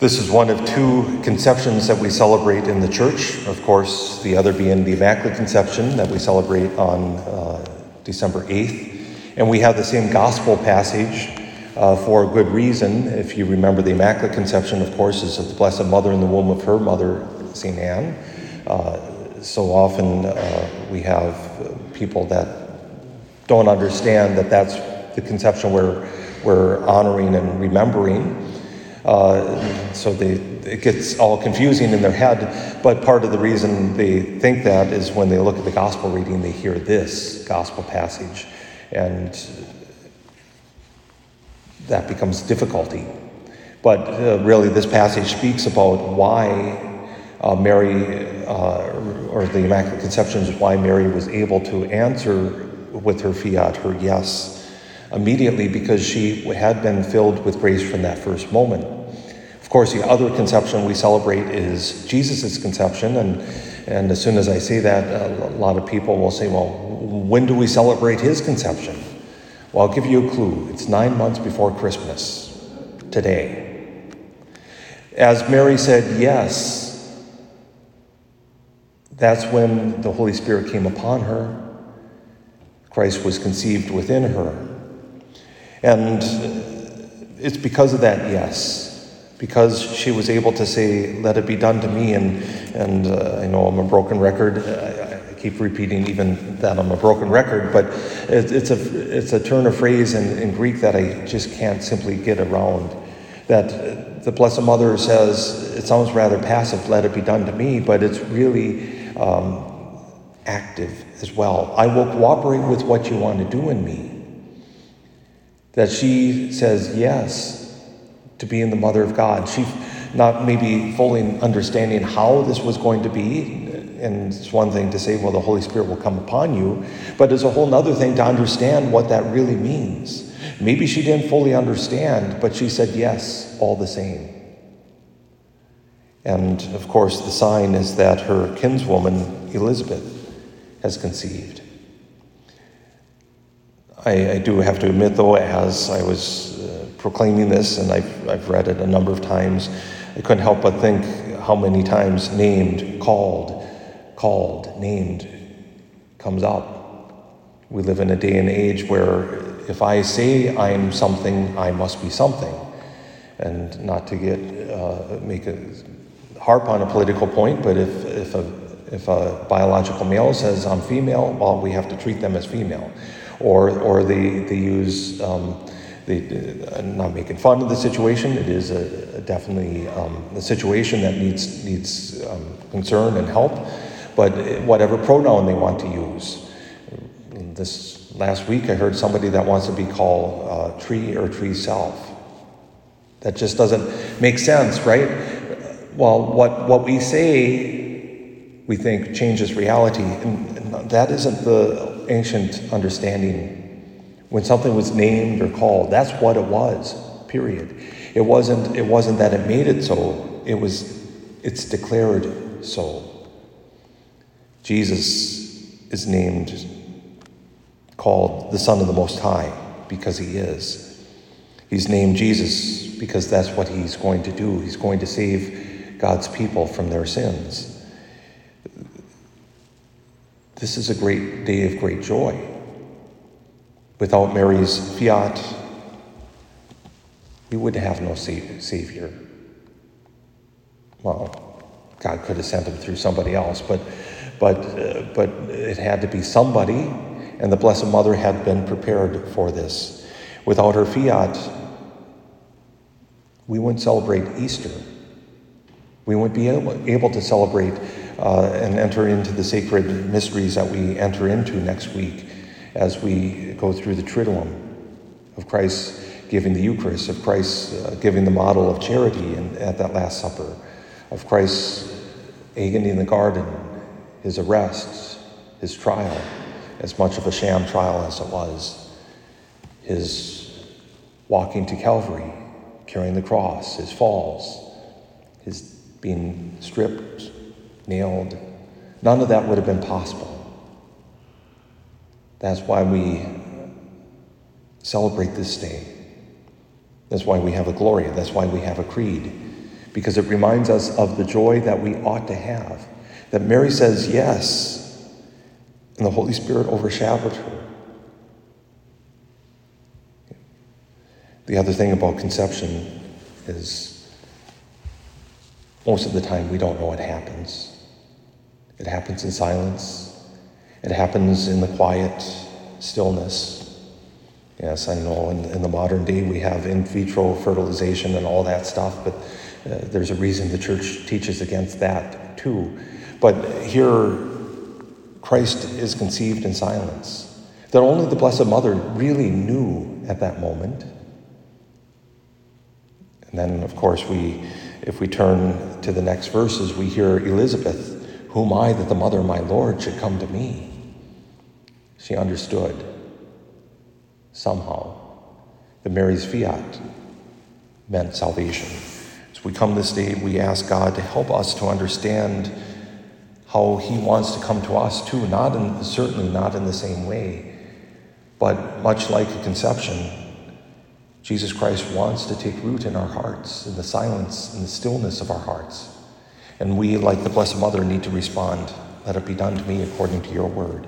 This is one of two conceptions that we celebrate in the church. Of course, the other being the Immaculate Conception that we celebrate on uh, December 8th. And we have the same gospel passage uh, for a good reason. If you remember, the Immaculate Conception, of course, is of the Blessed Mother in the womb of her mother, St. Anne. Uh, so often uh, we have people that don't understand that that's the conception we're, we're honoring and remembering. Uh, so they, it gets all confusing in their head. But part of the reason they think that is when they look at the gospel reading, they hear this gospel passage. And that becomes difficulty. But uh, really, this passage speaks about why uh, Mary, uh, or the Immaculate Conception, is why Mary was able to answer with her fiat, her yes, immediately because she had been filled with grace from that first moment. Of course, the other conception we celebrate is Jesus' conception, and, and as soon as I see that, a lot of people will say, Well, when do we celebrate his conception? Well, I'll give you a clue. It's nine months before Christmas, today. As Mary said yes, that's when the Holy Spirit came upon her. Christ was conceived within her. And it's because of that yes because she was able to say, Let it be done to me. And, and uh, I know I'm a broken record. I, I, keep repeating even that I'm a broken record, but it, it's, a, it's a turn of phrase in, in Greek that I just can't simply get around. That the Blessed Mother says, it sounds rather passive, let it be done to me, but it's really um, active as well. I will cooperate with what you want to do in me. That she says, yes, to being the mother of God. She not maybe fully understanding how this was going to be. And it's one thing to say, well, the Holy Spirit will come upon you, but it's a whole other thing to understand what that really means. Maybe she didn't fully understand, but she said yes all the same. And of course, the sign is that her kinswoman, Elizabeth, has conceived. I, I do have to admit, though, as I was proclaiming this, and I've, I've read it a number of times. I couldn't help but think how many times named, called, called, named comes up. We live in a day and age where if I say I'm something, I must be something. And not to get uh, make a harp on a political point, but if, if, a, if a biological male says I'm female, well, we have to treat them as female. Or, or they, they use um, they, I'm not making fun of the situation. It is a, a definitely um, a situation that needs needs um, concern and help. But whatever pronoun they want to use. This last week, I heard somebody that wants to be called uh, tree or tree self. That just doesn't make sense, right? Well, what what we say, we think changes reality, and that isn't the ancient understanding when something was named or called, that's what it was, period. It wasn't, it wasn't that it made it so, it was, it's declared so. Jesus is named, called the Son of the Most High because he is. He's named Jesus because that's what he's going to do. He's going to save God's people from their sins. This is a great day of great joy. Without Mary's fiat, we would have no Savior. Well, God could have sent him through somebody else, but, but, uh, but it had to be somebody, and the Blessed Mother had been prepared for this. Without her fiat, we wouldn't celebrate Easter. We wouldn't be able, able to celebrate uh, and enter into the sacred mysteries that we enter into next week as we go through the Triduum of Christ giving the Eucharist, of Christ uh, giving the model of charity in, at that Last Supper, of Christ's agony in the garden, his arrest, his trial, as much of a sham trial as it was, his walking to Calvary, carrying the cross, his falls, his being stripped, nailed. None of that would have been possible that's why we celebrate this day. That's why we have a Gloria. That's why we have a creed. because it reminds us of the joy that we ought to have. That Mary says yes, and the Holy Spirit overshadowed her. The other thing about conception is most of the time we don't know what happens. It happens in silence, it happens in the quiet stillness. Yes, I know in, in the modern day we have in vitro fertilization and all that stuff, but uh, there's a reason the church teaches against that too. But here, Christ is conceived in silence. That only the Blessed Mother really knew at that moment. And then, of course, we, if we turn to the next verses, we hear Elizabeth, whom I, that the mother of my Lord, should come to me. She understood somehow that Mary's fiat meant salvation. As we come this day, we ask God to help us to understand how He wants to come to us too, not in, certainly not in the same way, but much like a conception, Jesus Christ wants to take root in our hearts, in the silence, in the stillness of our hearts. And we, like the Blessed Mother, need to respond. Let it be done to me according to your word.